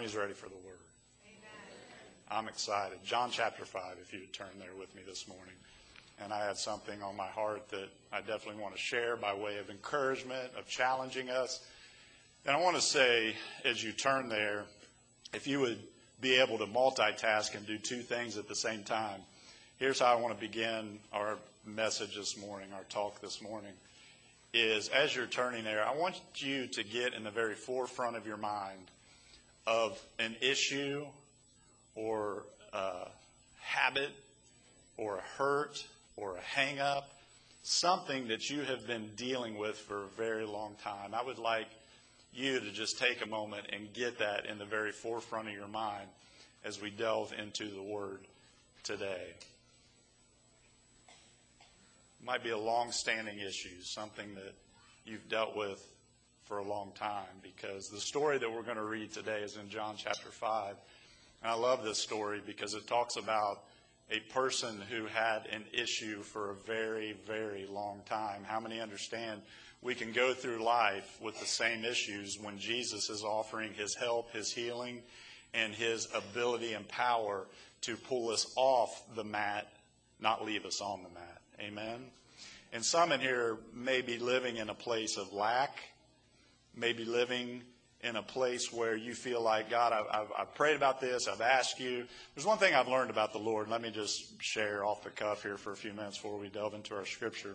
He's ready for the word. I'm excited. John chapter 5, if you would turn there with me this morning. And I have something on my heart that I definitely want to share by way of encouragement, of challenging us. And I want to say, as you turn there, if you would be able to multitask and do two things at the same time, here's how I want to begin our message this morning, our talk this morning. Is as you're turning there, I want you to get in the very forefront of your mind of an issue or a habit or a hurt or a hang up, something that you have been dealing with for a very long time. I would like you to just take a moment and get that in the very forefront of your mind as we delve into the Word today. It might be a long standing issue, something that you've dealt with for a long time because the story that we're going to read today is in John chapter 5. And I love this story because it talks about a person who had an issue for a very, very long time. How many understand we can go through life with the same issues when Jesus is offering his help, his healing, and his ability and power to pull us off the mat, not leave us on the mat. Amen? And some in here may be living in a place of lack maybe living in a place where you feel like, God, I've, I've, prayed about this, I've asked you. There's one thing I've learned about the Lord. Let me just share off the cuff here for a few minutes before we delve into our scripture.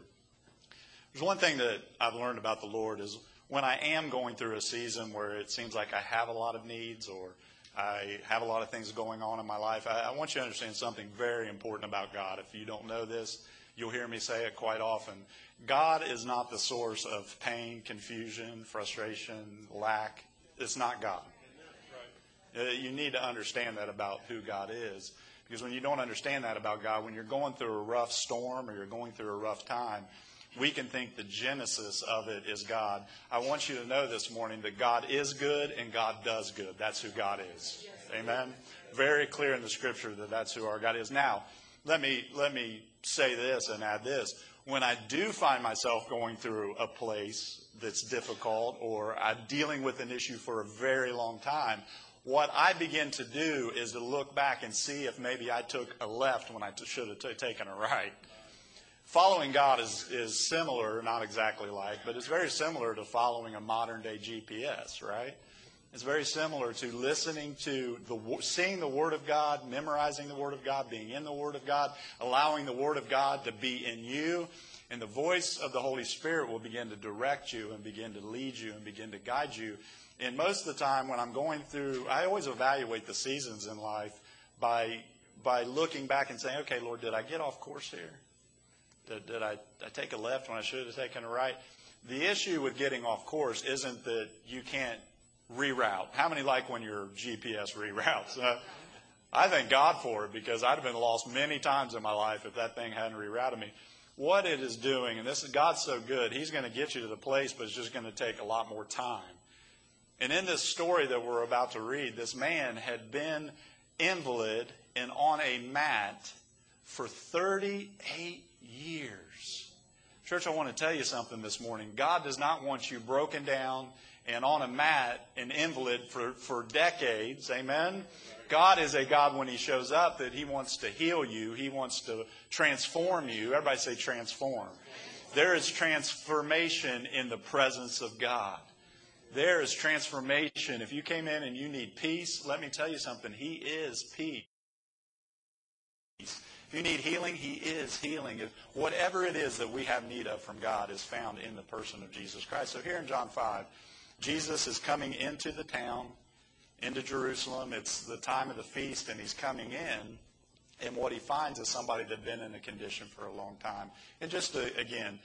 There's one thing that I've learned about the Lord is when I am going through a season where it seems like I have a lot of needs or I have a lot of things going on in my life, I, I want you to understand something very important about God. If you don't know this, you'll hear me say it quite often. God is not the source of pain, confusion, frustration, lack. It's not God. Uh, you need to understand that about who God is. Because when you don't understand that about God, when you're going through a rough storm or you're going through a rough time, we can think the genesis of it is God. I want you to know this morning that God is good and God does good. That's who God is. Amen. Very clear in the scripture that that's who our God is. Now, let me let me say this and add this when I do find myself going through a place that's difficult or I'm dealing with an issue for a very long time, what I begin to do is to look back and see if maybe I took a left when I t- should have t- taken a right. Following God is, is similar, not exactly like, but it's very similar to following a modern day GPS, right? It's very similar to listening to the, seeing the Word of God, memorizing the Word of God, being in the Word of God, allowing the Word of God to be in you, and the voice of the Holy Spirit will begin to direct you and begin to lead you and begin to guide you. And most of the time when I'm going through, I always evaluate the seasons in life by, by looking back and saying, okay, Lord, did I get off course here? Did, did I, I take a left when I should have taken a right? The issue with getting off course isn't that you can't reroute. How many like when your GPS reroutes? Uh, I thank God for it because I'd have been lost many times in my life if that thing hadn't rerouted me. What it is doing, and this is God's so good, He's going to get you to the place, but it's just going to take a lot more time. And in this story that we're about to read, this man had been invalid and on a mat for 38 years. Church, I want to tell you something this morning. God does not want you broken down and on a mat, an invalid for, for decades. Amen? God is a God when He shows up that He wants to heal you. He wants to transform you. Everybody say transform. There is transformation in the presence of God. There is transformation. If you came in and you need peace, let me tell you something. He is peace. If you need healing, He is healing. If whatever it is that we have need of from God is found in the person of Jesus Christ. So here in John 5, Jesus is coming into the town, into Jerusalem. It's the time of the feast, and he's coming in. And what he finds is somebody that had been in a condition for a long time. And just to, again,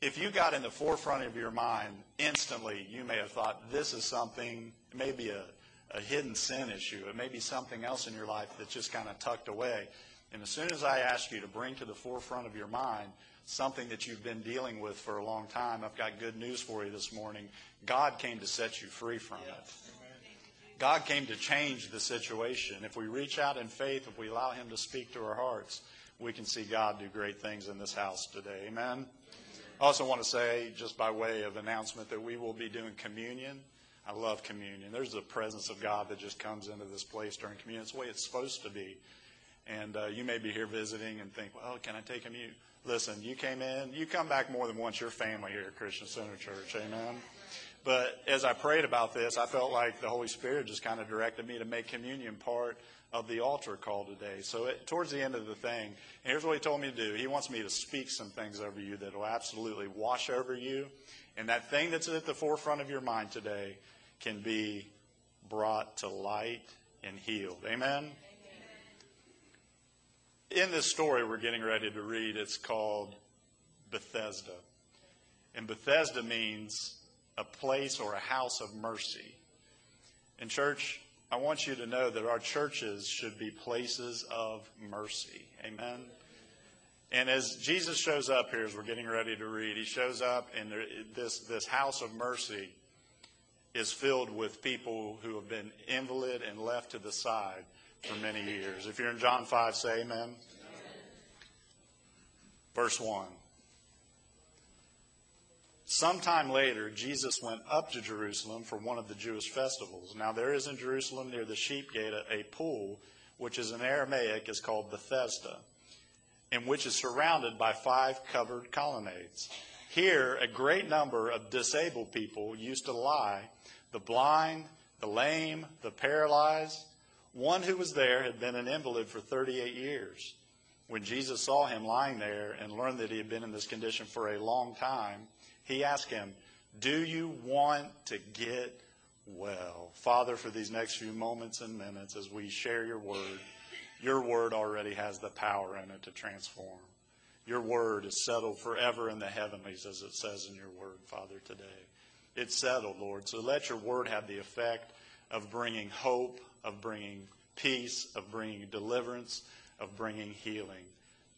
if you got in the forefront of your mind instantly, you may have thought this is something, maybe a, a hidden sin issue. It may be something else in your life that's just kind of tucked away. And as soon as I ask you to bring to the forefront of your mind something that you've been dealing with for a long time, I've got good news for you this morning. God came to set you free from it. God came to change the situation. If we reach out in faith, if we allow Him to speak to our hearts, we can see God do great things in this house today. Amen. I also want to say, just by way of announcement, that we will be doing communion. I love communion. There's the presence of God that just comes into this place during communion. It's the way it's supposed to be. And uh, you may be here visiting and think, well, can I take communion? Listen, you came in, you come back more than once. Your family here at Christian Center Church. Amen. But as I prayed about this, I felt like the Holy Spirit just kind of directed me to make communion part of the altar call today. So it, towards the end of the thing, here's what he told me to do. He wants me to speak some things over you that will absolutely wash over you. And that thing that's at the forefront of your mind today can be brought to light and healed. Amen? In this story we're getting ready to read, it's called Bethesda. And Bethesda means a place or a house of mercy. In church, I want you to know that our churches should be places of mercy. Amen. And as Jesus shows up here, as we're getting ready to read, he shows up, and this, this house of mercy is filled with people who have been invalid and left to the side for many years. If you're in John 5, say amen. amen. Verse 1. Sometime later, Jesus went up to Jerusalem for one of the Jewish festivals. Now, there is in Jerusalem near the sheep gate a pool, which is in Aramaic is called Bethesda, and which is surrounded by five covered colonnades. Here, a great number of disabled people used to lie the blind, the lame, the paralyzed. One who was there had been an invalid for 38 years. When Jesus saw him lying there and learned that he had been in this condition for a long time, he asked him, Do you want to get well? Father, for these next few moments and minutes as we share your word, your word already has the power in it to transform. Your word is settled forever in the heavenlies, as it says in your word, Father, today. It's settled, Lord. So let your word have the effect of bringing hope, of bringing peace, of bringing deliverance, of bringing healing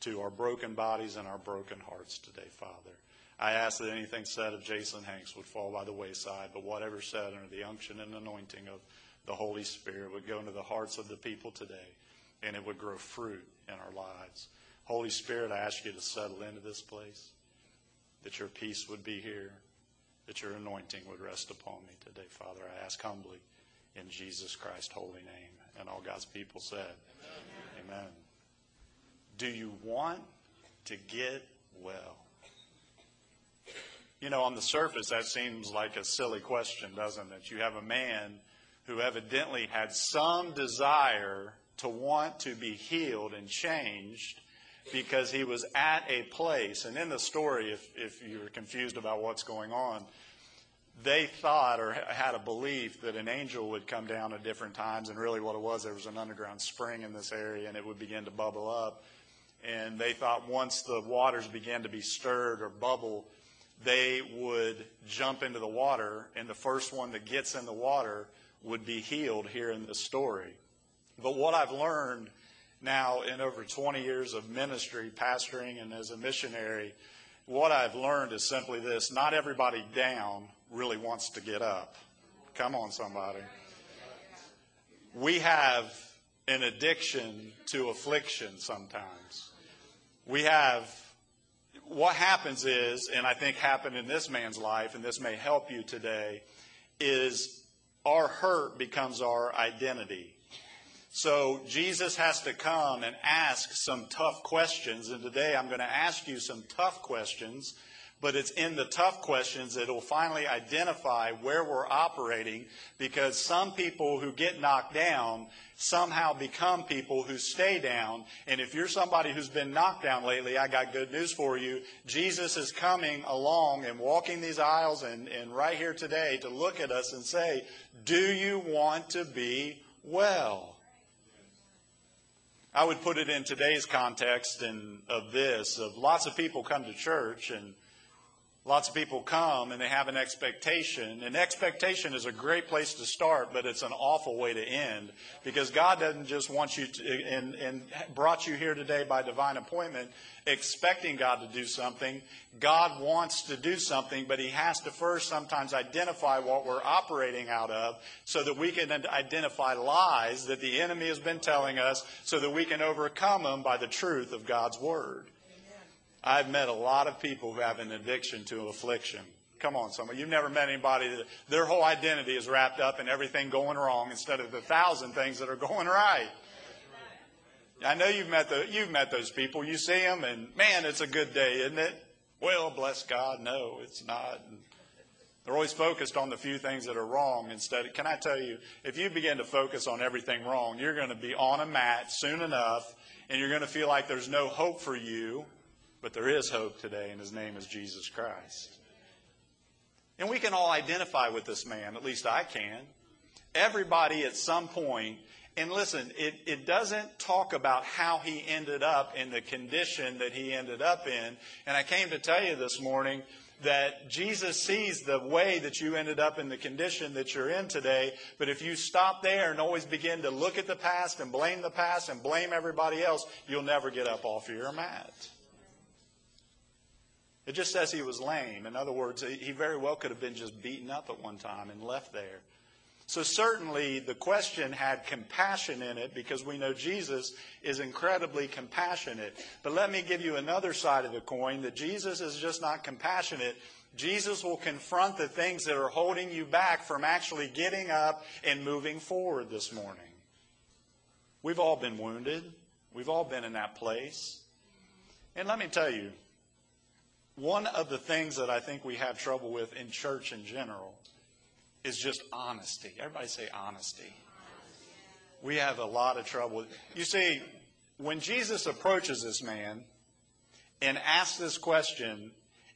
to our broken bodies and our broken hearts today, Father. I ask that anything said of Jason Hanks would fall by the wayside, but whatever said under the unction and anointing of the Holy Spirit would go into the hearts of the people today, and it would grow fruit in our lives. Holy Spirit, I ask you to settle into this place, that your peace would be here, that your anointing would rest upon me today, Father. I ask humbly in Jesus Christ's holy name. And all God's people said, Amen. Amen. Do you want to get well? You know, on the surface, that seems like a silly question, doesn't it? You have a man who evidently had some desire to want to be healed and changed because he was at a place. And in the story, if, if you're confused about what's going on, they thought or had a belief that an angel would come down at different times. And really, what it was, there was an underground spring in this area and it would begin to bubble up. And they thought once the waters began to be stirred or bubble, they would jump into the water, and the first one that gets in the water would be healed here in this story. But what I've learned now in over 20 years of ministry, pastoring, and as a missionary, what I've learned is simply this not everybody down really wants to get up. Come on, somebody. We have an addiction to affliction sometimes. We have what happens is, and I think happened in this man's life, and this may help you today, is our hurt becomes our identity. So Jesus has to come and ask some tough questions, and today I'm going to ask you some tough questions but it's in the tough questions that will finally identify where we're operating because some people who get knocked down somehow become people who stay down. And if you're somebody who's been knocked down lately, I got good news for you. Jesus is coming along and walking these aisles and, and right here today to look at us and say, Do you want to be well? I would put it in today's context and of this of lots of people come to church and Lots of people come and they have an expectation. And expectation is a great place to start, but it's an awful way to end because God doesn't just want you to, and, and brought you here today by divine appointment expecting God to do something. God wants to do something, but He has to first sometimes identify what we're operating out of so that we can identify lies that the enemy has been telling us so that we can overcome them by the truth of God's Word. I've met a lot of people who have an addiction to affliction. Come on, somebody. You've never met anybody that their whole identity is wrapped up in everything going wrong instead of the thousand things that are going right. I know you've met the, you've met those people. You see them, and man, it's a good day, isn't it? Well, bless God, no, it's not. And they're always focused on the few things that are wrong instead. Of, can I tell you, if you begin to focus on everything wrong, you're going to be on a mat soon enough, and you're going to feel like there's no hope for you. But there is hope today, and his name is Jesus Christ. And we can all identify with this man, at least I can. Everybody at some point, and listen, it, it doesn't talk about how he ended up in the condition that he ended up in. And I came to tell you this morning that Jesus sees the way that you ended up in the condition that you're in today. But if you stop there and always begin to look at the past and blame the past and blame everybody else, you'll never get up off of your mat. It just says he was lame. In other words, he very well could have been just beaten up at one time and left there. So certainly the question had compassion in it because we know Jesus is incredibly compassionate. But let me give you another side of the coin that Jesus is just not compassionate. Jesus will confront the things that are holding you back from actually getting up and moving forward this morning. We've all been wounded. We've all been in that place. And let me tell you, one of the things that I think we have trouble with in church in general is just honesty. Everybody say honesty. We have a lot of trouble. You see, when Jesus approaches this man and asks this question,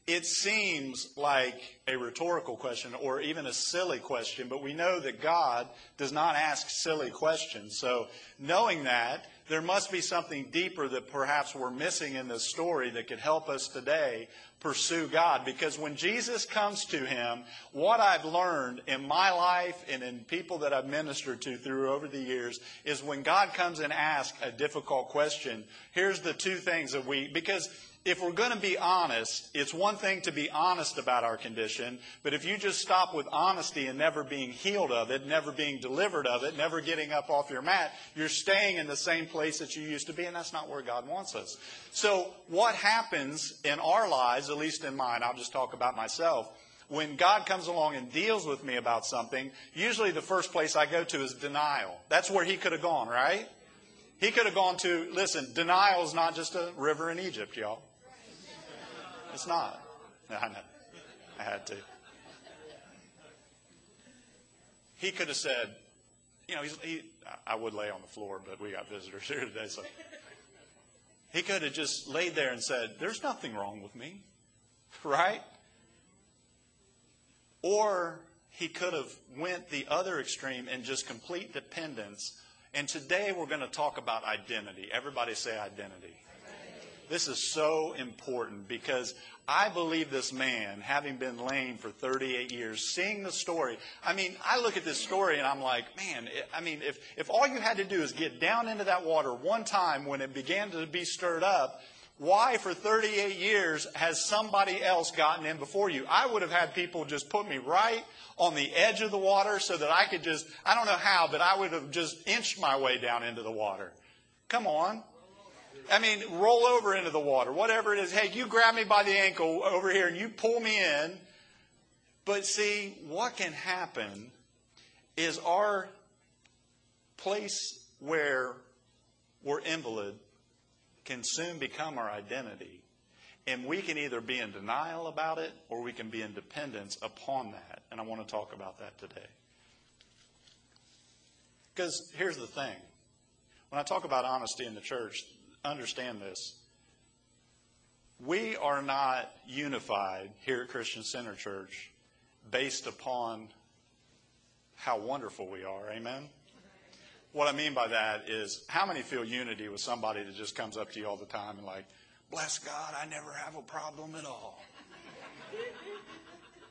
it seems like a rhetorical question or even a silly question, but we know that God does not ask silly questions. So, knowing that, there must be something deeper that perhaps we're missing in this story that could help us today pursue God. Because when Jesus comes to him, what I've learned in my life and in people that I've ministered to through over the years is when God comes and asks a difficult question, here's the two things that we, because if we're going to be honest, it's one thing to be honest about our condition, but if you just stop with honesty and never being healed of it, never being delivered of it, never getting up off your mat, you're staying in the same place that you used to be, and that's not where God wants us. So, what happens in our lives, at least in mine, I'll just talk about myself, when God comes along and deals with me about something, usually the first place I go to is denial. That's where He could have gone, right? He could have gone to, listen, denial is not just a river in Egypt, y'all. It's not. I know. I had to. He could have said, you know, he, I would lay on the floor, but we got visitors here today, so. He could have just laid there and said, there's nothing wrong with me, right? Or he could have went the other extreme and just complete dependence. And today we're going to talk about identity. Everybody say identity. This is so important because I believe this man, having been lame for 38 years, seeing the story. I mean, I look at this story and I'm like, man, I mean, if, if all you had to do is get down into that water one time when it began to be stirred up, why for 38 years has somebody else gotten in before you? I would have had people just put me right on the edge of the water so that I could just, I don't know how, but I would have just inched my way down into the water. Come on. I mean, roll over into the water, whatever it is. Hey, you grab me by the ankle over here and you pull me in. But see, what can happen is our place where we're invalid can soon become our identity. And we can either be in denial about it or we can be in dependence upon that. And I want to talk about that today. Because here's the thing when I talk about honesty in the church, understand this. We are not unified here at Christian Center Church based upon how wonderful we are. Amen? What I mean by that is how many feel unity with somebody that just comes up to you all the time and, like, bless God, I never have a problem at all.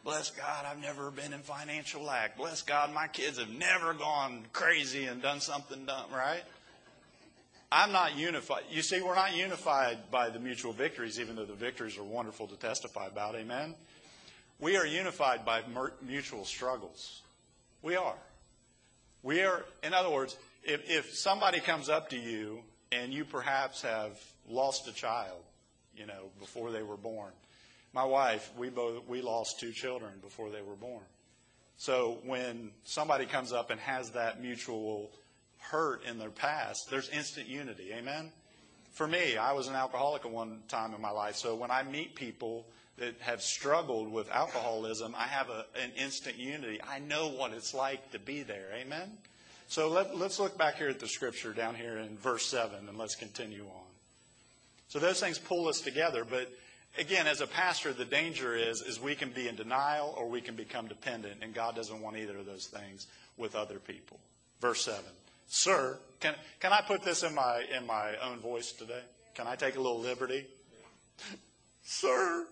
Bless God, I've never been in financial lack. Bless God, my kids have never gone crazy and done something dumb, right? I'm not unified. You see, we're not unified by the mutual victories, even though the victories are wonderful to testify about. Amen? We are unified by mutual struggles. We are. We are, in other words, if, if somebody comes up to you and you perhaps have lost a child, you know, before they were born, My wife, we both we lost two children before they were born. So when somebody comes up and has that mutual hurt in their past, there's instant unity. Amen? For me, I was an alcoholic at one time in my life. So when I meet people that have struggled with alcoholism, I have a, an instant unity. I know what it's like to be there. Amen? So let, us look back here at the scripture down here in verse 7 and let's continue on. So those things pull us together, but again, as a pastor, the danger is, is we can be in denial or we can become dependent, and God doesn't want either of those things with other people. Verse 7. Sir, can, can I put this in my, in my own voice today? Can I take a little liberty? Sir,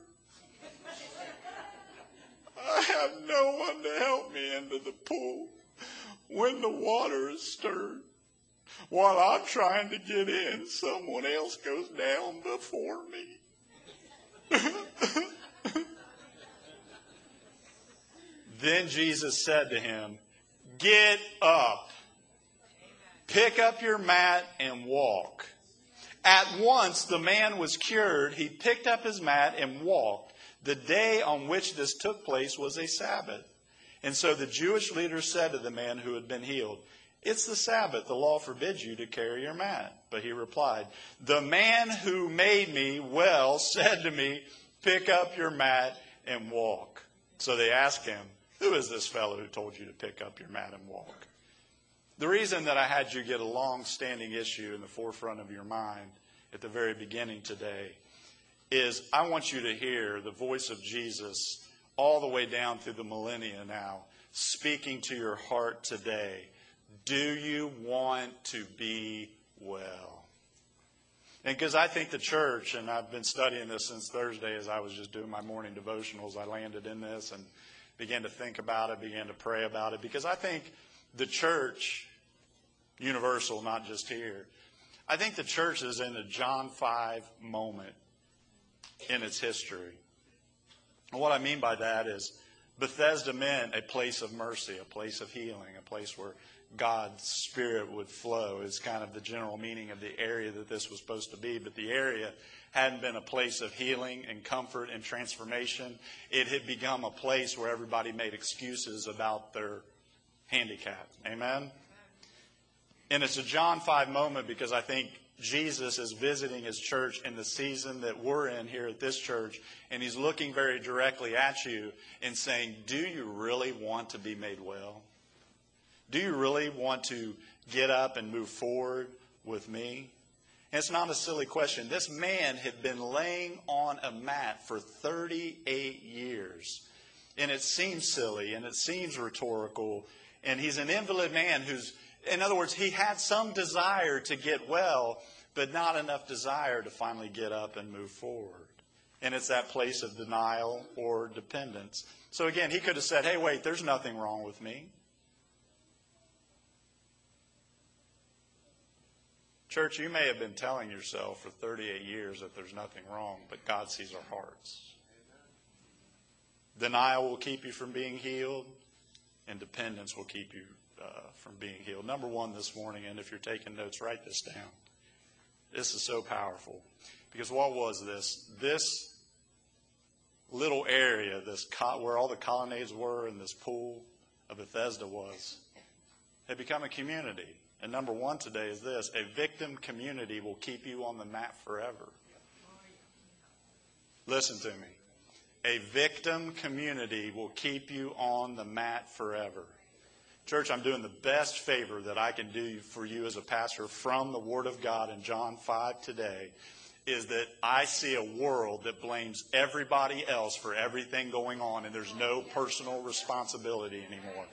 I have no one to help me into the pool when the water is stirred. While I'm trying to get in, someone else goes down before me. then Jesus said to him, Get up, pick up your mat, and walk. At once the man was cured. He picked up his mat and walked. The day on which this took place was a Sabbath. And so the Jewish leaders said to the man who had been healed, It's the Sabbath. The law forbids you to carry your mat. But he replied, The man who made me well said to me, Pick up your mat and walk. So they asked him, Who is this fellow who told you to pick up your mat and walk? The reason that I had you get a long standing issue in the forefront of your mind at the very beginning today is I want you to hear the voice of Jesus all the way down through the millennia now, speaking to your heart today. Do you want to be well? And because I think the church, and I've been studying this since Thursday as I was just doing my morning devotionals, I landed in this and began to think about it, began to pray about it, because I think the church, universal, not just here, I think the church is in a John 5 moment in its history. And what I mean by that is Bethesda meant a place of mercy, a place of healing, a place where God's Spirit would flow, is kind of the general meaning of the area that this was supposed to be. But the area hadn't been a place of healing and comfort and transformation. It had become a place where everybody made excuses about their handicap. Amen? And it's a John 5 moment because I think Jesus is visiting his church in the season that we're in here at this church, and he's looking very directly at you and saying, Do you really want to be made well? Do you really want to get up and move forward with me? And it's not a silly question. This man had been laying on a mat for 38 years. And it seems silly and it seems rhetorical. And he's an invalid man who's in other words, he had some desire to get well, but not enough desire to finally get up and move forward. And it's that place of denial or dependence. So again, he could have said, hey, wait, there's nothing wrong with me. Church, you may have been telling yourself for 38 years that there's nothing wrong, but God sees our hearts. Denial will keep you from being healed, and dependence will keep you uh, from being healed. Number one this morning, and if you're taking notes, write this down. This is so powerful. Because what was this? This little area, this co- where all the colonnades were and this pool of Bethesda was, had become a community. And number one today is this a victim community will keep you on the mat forever. Listen to me. A victim community will keep you on the mat forever. Church, I'm doing the best favor that I can do for you as a pastor from the Word of God in John 5 today is that I see a world that blames everybody else for everything going on, and there's no personal responsibility anymore.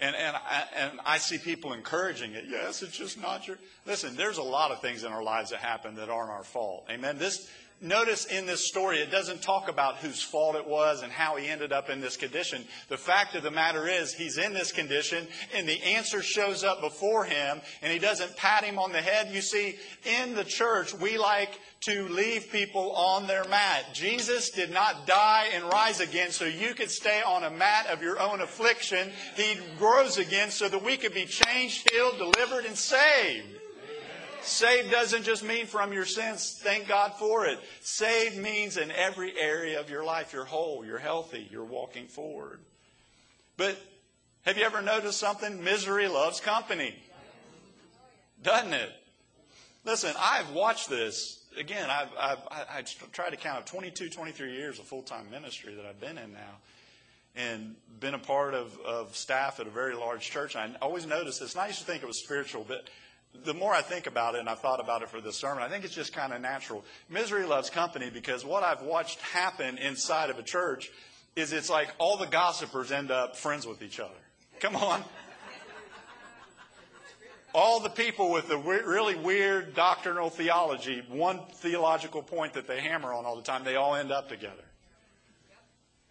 And, and, and I see people encouraging it. Yes, it's just not your. Listen, there's a lot of things in our lives that happen that aren't our fault. Amen. This, notice in this story, it doesn't talk about whose fault it was and how he ended up in this condition. The fact of the matter is, he's in this condition, and the answer shows up before him, and he doesn't pat him on the head. You see, in the church, we like to leave people on their mat. Jesus did not die and rise again so you could stay on a mat of your own affliction. He rose again so that we could be changed, healed, delivered, and saved. Saved doesn't just mean from your sins. Thank God for it. Saved means in every area of your life, you're whole, you're healthy, you're walking forward. But have you ever noticed something? Misery loves company. Doesn't it? Listen, I've watched this. Again, I've, I've, I tried to count up 22, 23 years of full time ministry that I've been in now and been a part of, of staff at a very large church. And I always noticed this, and I used to think it was spiritual, but the more I think about it, and I've thought about it for this sermon, I think it's just kind of natural. Misery loves company because what I've watched happen inside of a church is it's like all the gossipers end up friends with each other. Come on. All the people with the really weird doctrinal theology, one theological point that they hammer on all the time, they all end up together.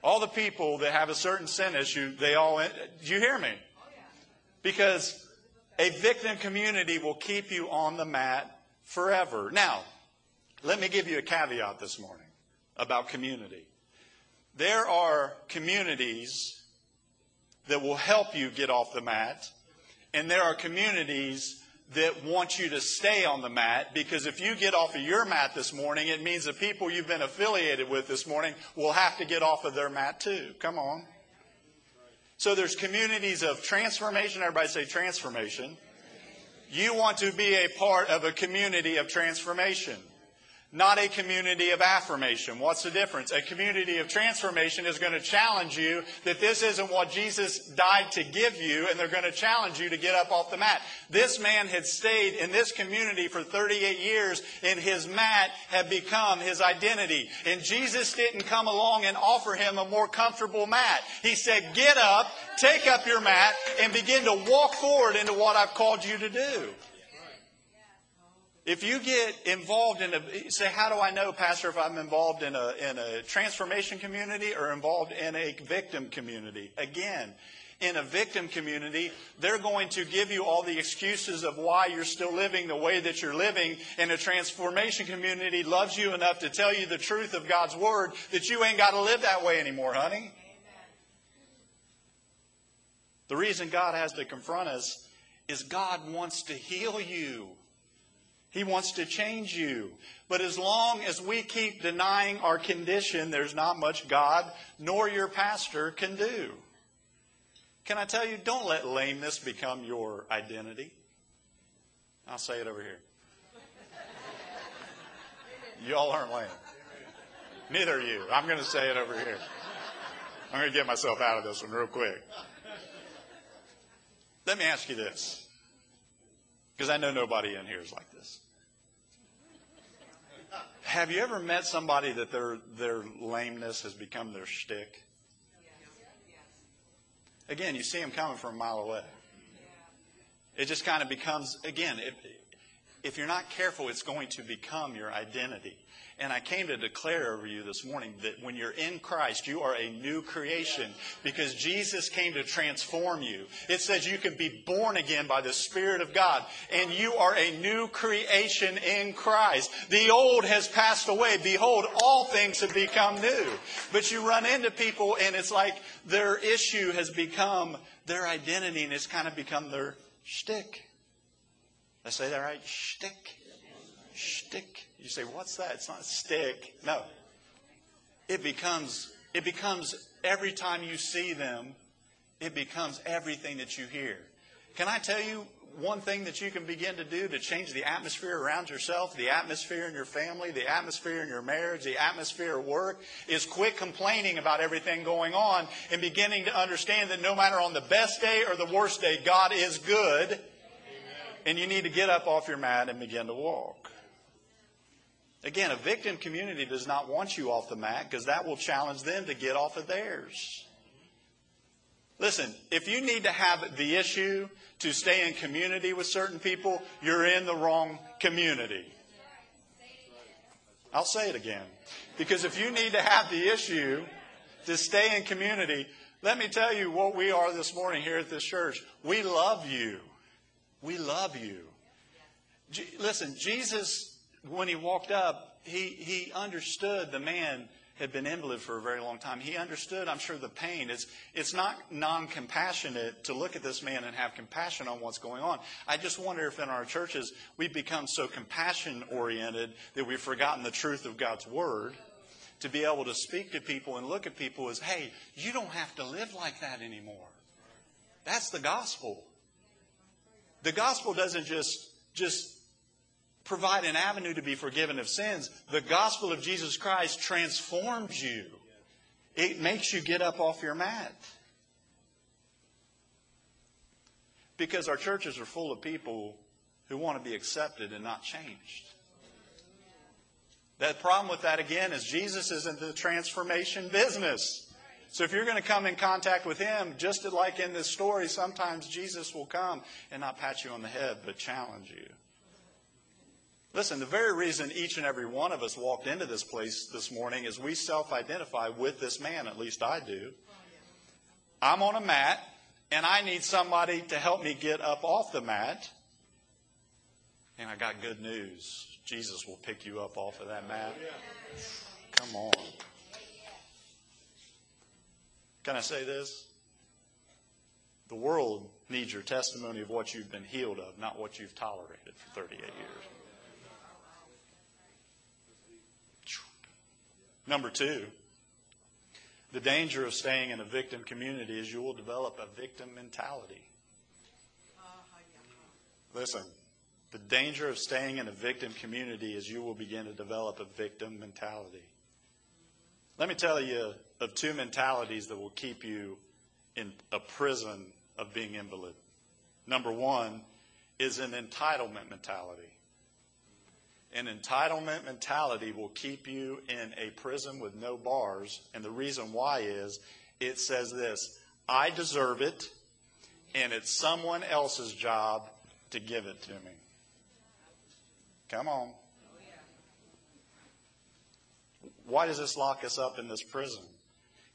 All the people that have a certain sin issue, they all, do you hear me? Oh, because a victim community will keep you on the mat forever. Now, let me give you a caveat this morning about community. There are communities that will help you get off the mat, and there are communities that want you to stay on the mat because if you get off of your mat this morning, it means the people you've been affiliated with this morning will have to get off of their mat too. Come on. So there's communities of transformation. Everybody say transformation. You want to be a part of a community of transformation not a community of affirmation. What's the difference? A community of transformation is going to challenge you that this isn't what Jesus died to give you, and they're going to challenge you to get up off the mat. This man had stayed in this community for 38 years, and his mat had become his identity. And Jesus didn't come along and offer him a more comfortable mat. He said, Get up, take up your mat, and begin to walk forward into what I've called you to do. If you get involved in a, say, how do I know, Pastor, if I'm involved in a, in a transformation community or involved in a victim community? Again, in a victim community, they're going to give you all the excuses of why you're still living the way that you're living. And a transformation community loves you enough to tell you the truth of God's Word that you ain't got to live that way anymore, honey. The reason God has to confront us is God wants to heal you. He wants to change you. But as long as we keep denying our condition, there's not much God nor your pastor can do. Can I tell you, don't let lameness become your identity. I'll say it over here. Y'all aren't lame. Neither are you. I'm going to say it over here. I'm going to get myself out of this one real quick. Let me ask you this. Because I know nobody in here is like this. Have you ever met somebody that their, their lameness has become their shtick? Again, you see them coming from a mile away. It just kind of becomes, again, if, if you're not careful, it's going to become your identity. And I came to declare over you this morning that when you're in Christ, you are a new creation because Jesus came to transform you. It says you can be born again by the Spirit of God and you are a new creation in Christ. The old has passed away. Behold, all things have become new. But you run into people and it's like their issue has become their identity and it's kind of become their shtick. I say that right? Shtick. Shtick. You say, what's that? It's not a stick. No. It becomes, it becomes every time you see them, it becomes everything that you hear. Can I tell you one thing that you can begin to do to change the atmosphere around yourself, the atmosphere in your family, the atmosphere in your marriage, the atmosphere at work, is quit complaining about everything going on and beginning to understand that no matter on the best day or the worst day, God is good. And you need to get up off your mat and begin to walk. Again, a victim community does not want you off the mat because that will challenge them to get off of theirs. Listen, if you need to have the issue to stay in community with certain people, you're in the wrong community. I'll say it again. Because if you need to have the issue to stay in community, let me tell you what we are this morning here at this church. We love you. We love you. listen, Jesus when he walked up, he, he understood the man had been invalid for a very long time. He understood, I'm sure, the pain. It's, it's not non compassionate to look at this man and have compassion on what's going on. I just wonder if in our churches we've become so compassion oriented that we've forgotten the truth of God's Word to be able to speak to people and look at people as, hey, you don't have to live like that anymore. That's the gospel. The gospel doesn't just, just provide an avenue to be forgiven of sins. The gospel of Jesus Christ transforms you. It makes you get up off your mat. Because our churches are full of people who want to be accepted and not changed. The problem with that, again, is Jesus isn't the transformation business. So if you're going to come in contact with Him, just like in this story, sometimes Jesus will come and not pat you on the head, but challenge you. Listen, the very reason each and every one of us walked into this place this morning is we self identify with this man, at least I do. I'm on a mat, and I need somebody to help me get up off the mat. And I got good news Jesus will pick you up off of that mat. Come on. Can I say this? The world needs your testimony of what you've been healed of, not what you've tolerated for 38 years. Number two, the danger of staying in a victim community is you will develop a victim mentality. Listen, the danger of staying in a victim community is you will begin to develop a victim mentality. Let me tell you of two mentalities that will keep you in a prison of being invalid. Number one is an entitlement mentality. An entitlement mentality will keep you in a prison with no bars. And the reason why is it says this I deserve it, and it's someone else's job to give it to me. Come on. Oh, why does this lock us up in this prison?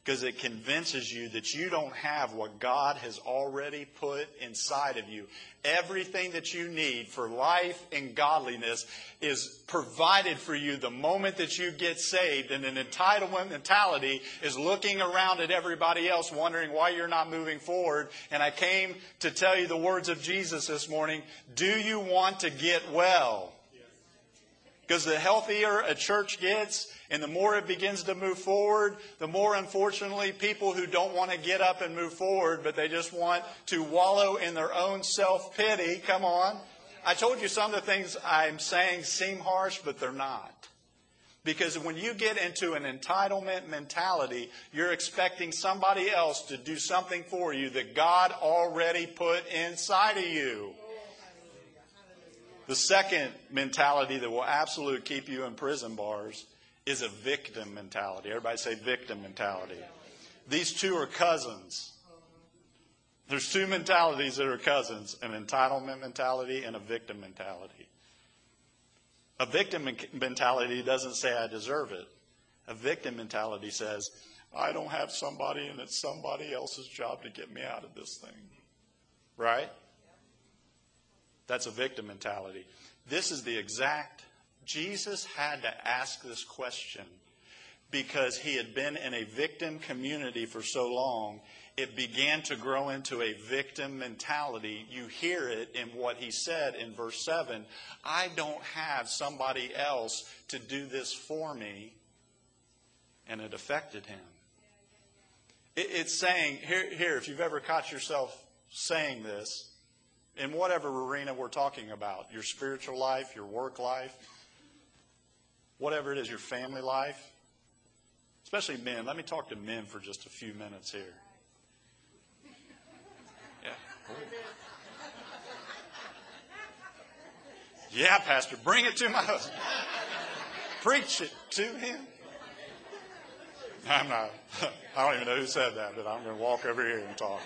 Because it convinces you that you don't have what God has already put inside of you. Everything that you need for life and godliness is provided for you the moment that you get saved. And an entitlement mentality is looking around at everybody else, wondering why you're not moving forward. And I came to tell you the words of Jesus this morning Do you want to get well? Because the healthier a church gets and the more it begins to move forward, the more, unfortunately, people who don't want to get up and move forward, but they just want to wallow in their own self pity. Come on. I told you some of the things I'm saying seem harsh, but they're not. Because when you get into an entitlement mentality, you're expecting somebody else to do something for you that God already put inside of you. The second mentality that will absolutely keep you in prison bars is a victim mentality. Everybody say victim mentality. These two are cousins. There's two mentalities that are cousins an entitlement mentality and a victim mentality. A victim mentality doesn't say, I deserve it. A victim mentality says, I don't have somebody and it's somebody else's job to get me out of this thing. Right? That's a victim mentality. This is the exact, Jesus had to ask this question because he had been in a victim community for so long, it began to grow into a victim mentality. You hear it in what he said in verse 7 I don't have somebody else to do this for me. And it affected him. it's saying, here, here, if you've ever caught yourself saying this, in whatever arena we're talking about your spiritual life, your work life, whatever it is, your family life, especially men. Let me talk to men for just a few minutes here. Yeah. Yeah, Pastor, bring it to my husband. Preach it to him. I'm not, I don't even know who said that, but I'm going to walk over here and talk.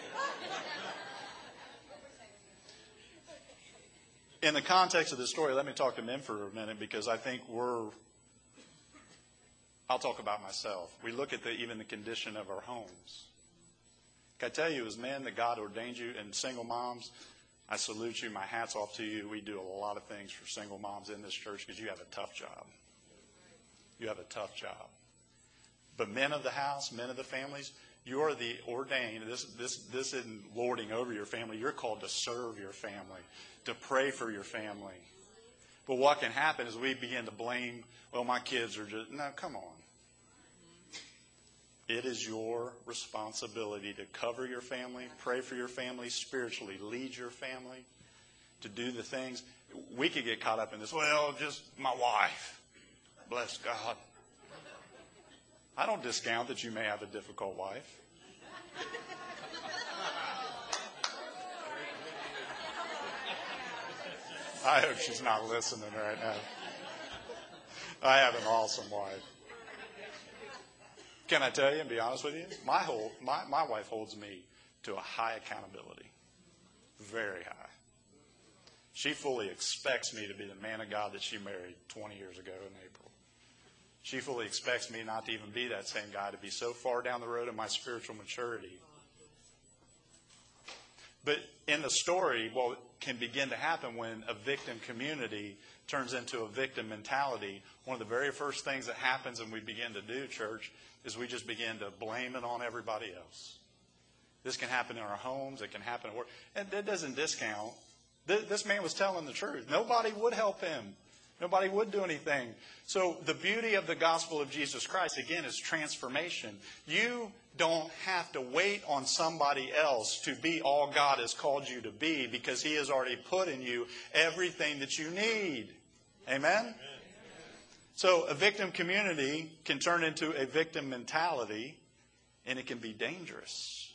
In the context of this story, let me talk to men for a minute because I think we're. I'll talk about myself. We look at the, even the condition of our homes. Can I tell you, as men, that God ordained you, and single moms, I salute you. My hat's off to you. We do a lot of things for single moms in this church because you have a tough job. You have a tough job. But men of the house, men of the families, you are the ordained. This, this, this isn't lording over your family. You're called to serve your family, to pray for your family. But what can happen is we begin to blame, well, my kids are just, no, come on. It is your responsibility to cover your family, pray for your family, spiritually lead your family, to do the things. We could get caught up in this, well, just my wife. Bless God. I don't discount that you may have a difficult wife. I hope she's not listening right now. I have an awesome wife. Can I tell you and be honest with you? My, whole, my, my wife holds me to a high accountability, very high. She fully expects me to be the man of God that she married 20 years ago in April. She fully expects me not to even be that same guy, to be so far down the road in my spiritual maturity. But in the story, what can begin to happen when a victim community turns into a victim mentality, one of the very first things that happens and we begin to do, church, is we just begin to blame it on everybody else. This can happen in our homes. It can happen at work. And that doesn't discount. This man was telling the truth. Nobody would help him. Nobody would do anything. So the beauty of the gospel of Jesus Christ, again, is transformation. You don't have to wait on somebody else to be all God has called you to be because he has already put in you everything that you need. Amen? Amen? So a victim community can turn into a victim mentality and it can be dangerous.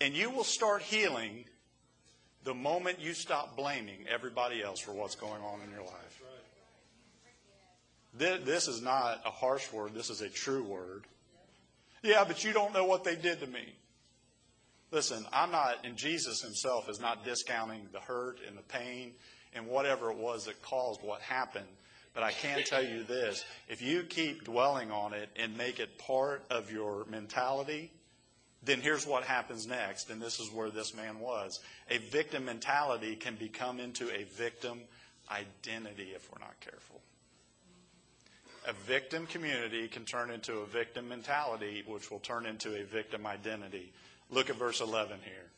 And you will start healing the moment you stop blaming everybody else for what's going on in your life. This is not a harsh word, this is a true word. Yeah, but you don't know what they did to me. Listen, I'm not, and Jesus himself is not discounting the hurt and the pain and whatever it was that caused what happened. But I can tell you this if you keep dwelling on it and make it part of your mentality, then here's what happens next. And this is where this man was. A victim mentality can become into a victim identity if we're not careful. A victim community can turn into a victim mentality, which will turn into a victim identity. Look at verse 11 here.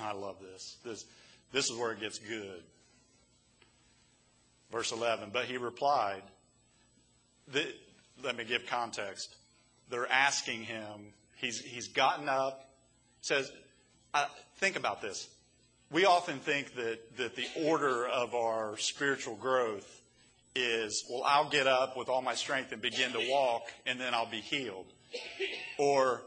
I love this. This, this is where it gets good. Verse 11. But he replied, the, let me give context. They're asking him, he's, he's gotten up, says, uh, think about this. We often think that, that the order of our spiritual growth is, well, I'll get up with all my strength and begin to walk, and then I'll be healed. Or,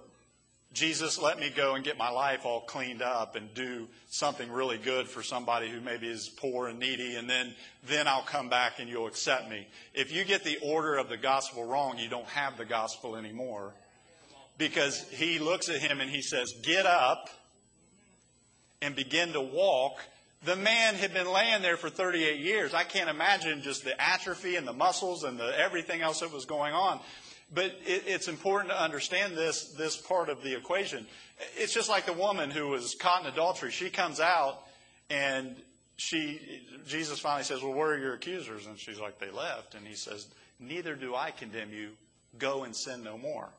Jesus, let me go and get my life all cleaned up and do something really good for somebody who maybe is poor and needy, and then, then I'll come back and you'll accept me. If you get the order of the gospel wrong, you don't have the gospel anymore. Because he looks at him and he says, Get up and begin to walk the man had been laying there for 38 years. I can't imagine just the atrophy and the muscles and the everything else that was going on. But it, it's important to understand this, this part of the equation. It's just like the woman who was caught in adultery. She comes out and she, Jesus finally says, well, where are your accusers? And she's like, they left. And he says, neither do I condemn you. Go and sin no more.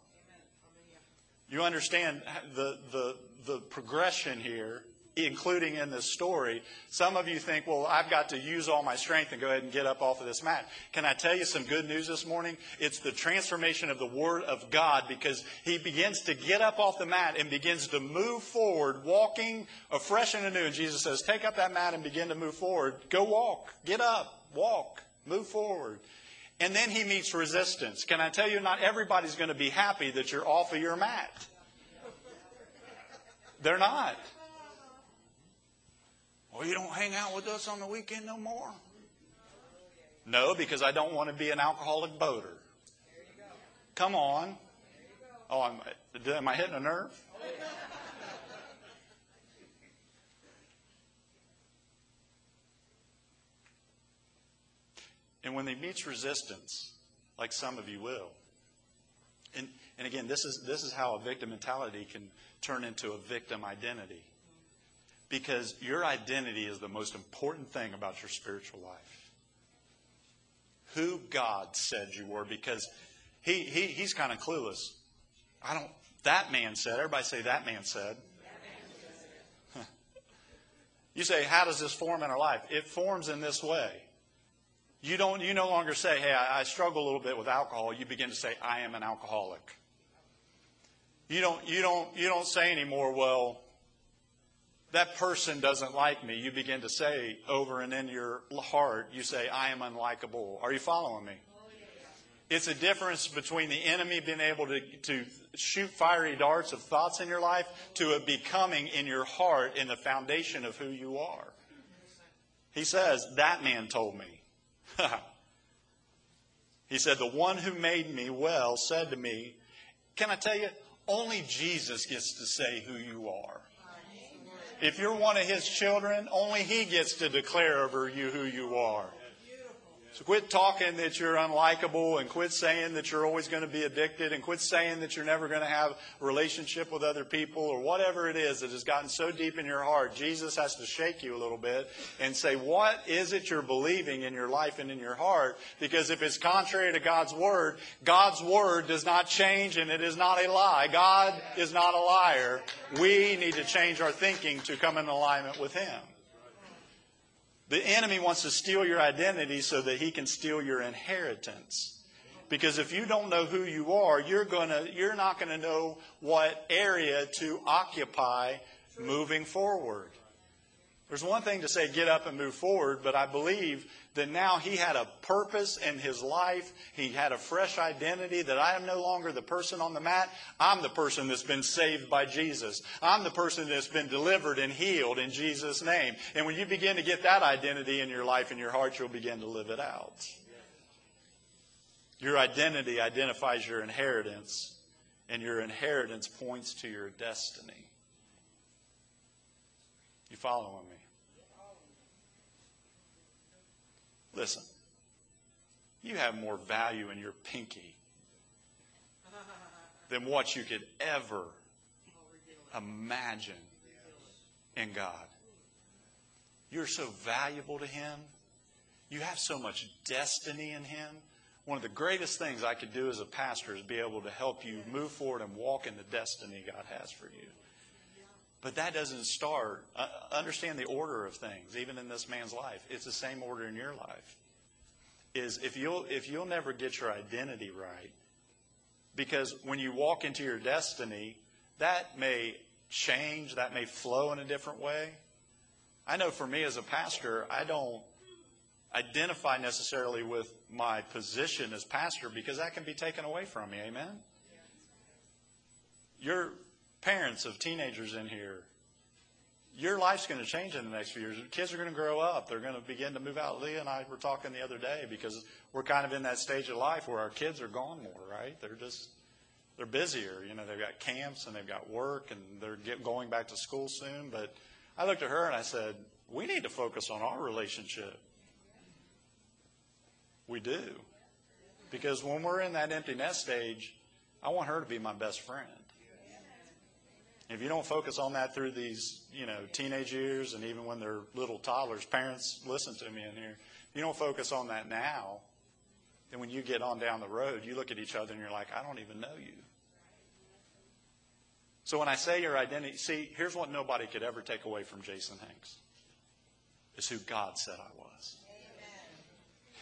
You understand the, the, the progression here including in this story, some of you think, well, I've got to use all my strength and go ahead and get up off of this mat. Can I tell you some good news this morning? It's the transformation of the Word of God because he begins to get up off the mat and begins to move forward, walking afresh and anew. And Jesus says, take up that mat and begin to move forward. Go walk. Get up. Walk. Move forward. And then he meets resistance. Can I tell you, not everybody's going to be happy that you're off of your mat. They're not. Well, you don't hang out with us on the weekend no more? No, because I don't want to be an alcoholic boater. Come on. Oh, I'm, am I hitting a nerve? And when they meet resistance, like some of you will, and, and again, this is, this is how a victim mentality can turn into a victim identity. Because your identity is the most important thing about your spiritual life. Who God said you were. Because he, he, he's kind of clueless. I don't, that man said, everybody say that man said. you say, how does this form in our life? It forms in this way. You don't, you no longer say, hey, I, I struggle a little bit with alcohol. You begin to say, I am an alcoholic. You don't, you don't, you don't say anymore, well, that person doesn't like me. You begin to say over and in your heart, you say, I am unlikable. Are you following me? It's a difference between the enemy being able to, to shoot fiery darts of thoughts in your life to it becoming in your heart in the foundation of who you are. He says, That man told me. he said, The one who made me well said to me, Can I tell you, only Jesus gets to say who you are. If you're one of his children, only he gets to declare over you who you are. So quit talking that you're unlikable and quit saying that you're always going to be addicted and quit saying that you're never going to have a relationship with other people or whatever it is that has gotten so deep in your heart. Jesus has to shake you a little bit and say, what is it you're believing in your life and in your heart? Because if it's contrary to God's Word, God's Word does not change and it is not a lie. God is not a liar. We need to change our thinking to come in alignment with Him. The enemy wants to steal your identity so that he can steal your inheritance. Because if you don't know who you are, you're gonna you're not going to know what area to occupy moving forward. There's one thing to say get up and move forward, but I believe that now he had a purpose in his life. He had a fresh identity that I am no longer the person on the mat. I'm the person that's been saved by Jesus. I'm the person that's been delivered and healed in Jesus' name. And when you begin to get that identity in your life and your heart, you'll begin to live it out. Your identity identifies your inheritance, and your inheritance points to your destiny. You following me? Listen, you have more value in your pinky than what you could ever imagine in God. You're so valuable to Him. You have so much destiny in Him. One of the greatest things I could do as a pastor is be able to help you move forward and walk in the destiny God has for you. But that doesn't start. Uh, understand the order of things, even in this man's life. It's the same order in your life. Is if you'll if you'll never get your identity right, because when you walk into your destiny, that may change, that may flow in a different way. I know for me as a pastor, I don't identify necessarily with my position as pastor because that can be taken away from me. Amen. You're parents of teenagers in here, your life's going to change in the next few years. Kids are going to grow up. They're going to begin to move out. Leah and I were talking the other day because we're kind of in that stage of life where our kids are gone more, right? They're just they're busier. You know, they've got camps and they've got work and they're get, going back to school soon. But I looked at her and I said, we need to focus on our relationship. We do. Because when we're in that empty nest stage, I want her to be my best friend. If you don't focus on that through these, you know, teenage years and even when they're little toddlers, parents, listen to me in here. If you don't focus on that now, then when you get on down the road, you look at each other and you're like, I don't even know you. So when I say your identity, see, here's what nobody could ever take away from Jason Hanks. Is who God said I was.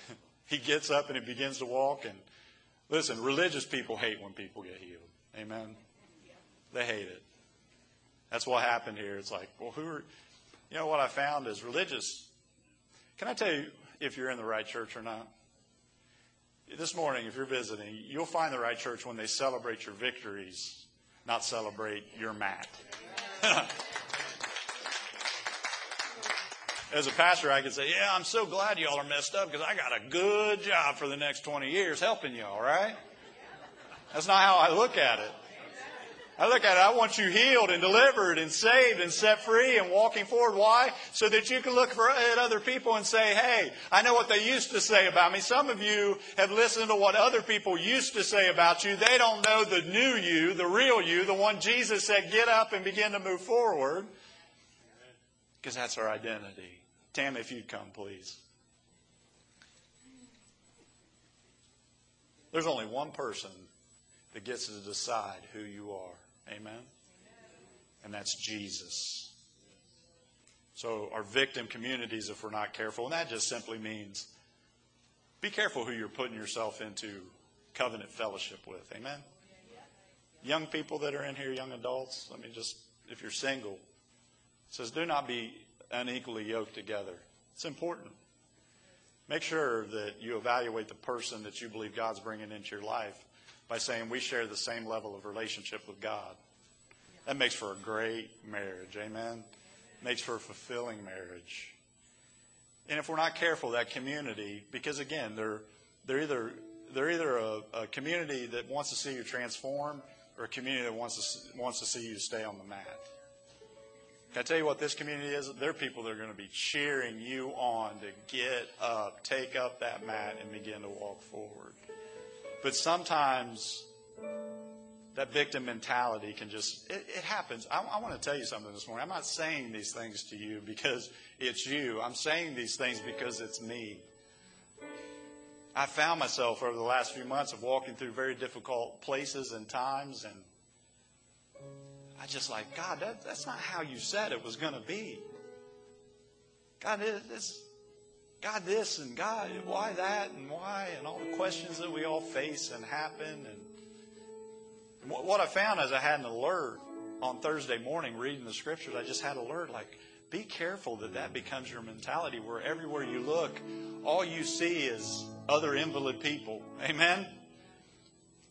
he gets up and he begins to walk and listen, religious people hate when people get healed. Amen. They hate it. That's what happened here. It's like, well, who are, you know, what I found is religious. Can I tell you if you're in the right church or not? This morning, if you're visiting, you'll find the right church when they celebrate your victories, not celebrate your mat. As a pastor, I could say, Yeah, I'm so glad y'all are messed up because I got a good job for the next 20 years helping y'all, right? That's not how I look at it. I look at it, I want you healed and delivered and saved and set free and walking forward. Why? So that you can look for, at other people and say, hey, I know what they used to say about me. Some of you have listened to what other people used to say about you. They don't know the new you, the real you, the one Jesus said, get up and begin to move forward. Because that's our identity. Tam, if you'd come, please. There's only one person that gets to decide who you are. Amen? And that's Jesus. So, our victim communities, if we're not careful, and that just simply means be careful who you're putting yourself into covenant fellowship with. Amen? Young people that are in here, young adults, let me just, if you're single, says, do not be unequally yoked together. It's important. Make sure that you evaluate the person that you believe God's bringing into your life by saying we share the same level of relationship with God. That makes for a great marriage. Amen. Makes for a fulfilling marriage. And if we're not careful, that community, because again, they're they're either they're either a, a community that wants to see you transform or a community that wants to wants to see you stay on the mat. Can I tell you what this community is? They're people that are going to be cheering you on to get up, take up that mat, and begin to walk forward. But sometimes that victim mentality can just, it, it happens. I, I, want to tell you something this morning. I'm not saying these things to you because it's you. I'm saying these things because it's me. I found myself over the last few months of walking through very difficult places and times, and I just like, God, that, that's not how you said it was going to be. God, this, God, this, and God, why that, and why, and all the questions that we all face and happen, and what I found is I had an alert on Thursday morning reading the scriptures. I just had an alert like, be careful that that becomes your mentality where everywhere you look, all you see is other invalid people. Amen?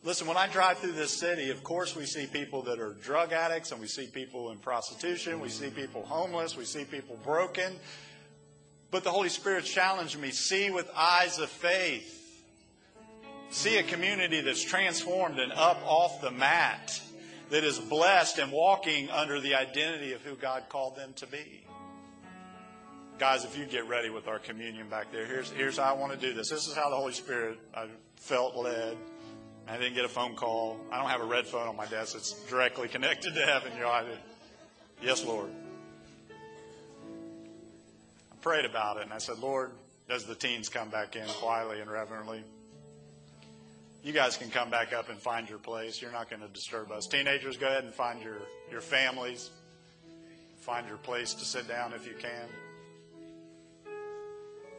Listen, when I drive through this city, of course we see people that are drug addicts and we see people in prostitution, we see people homeless, we see people broken. But the Holy Spirit challenged me see with eyes of faith see a community that's transformed and up off the mat, that is blessed and walking under the identity of who God called them to be. Guys, if you get ready with our communion back there, here's, here's how I want to do this. This is how the Holy Spirit I felt led. I didn't get a phone call. I don't have a red phone on my desk. It's directly connected to heaven. You know, I did. Yes, Lord. Prayed about it and I said, Lord, as the teens come back in quietly and reverently, you guys can come back up and find your place. You're not going to disturb us. Teenagers, go ahead and find your, your families. Find your place to sit down if you can.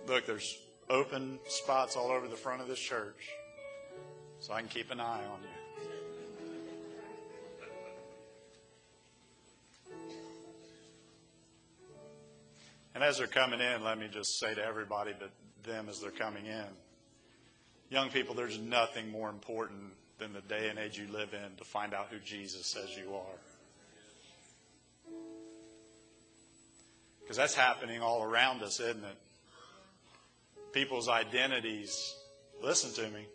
Look, there's open spots all over the front of this church, so I can keep an eye on you. And as they're coming in, let me just say to everybody but them as they're coming in Young people, there's nothing more important than the day and age you live in to find out who Jesus says you are. Because that's happening all around us, isn't it? People's identities. Listen to me.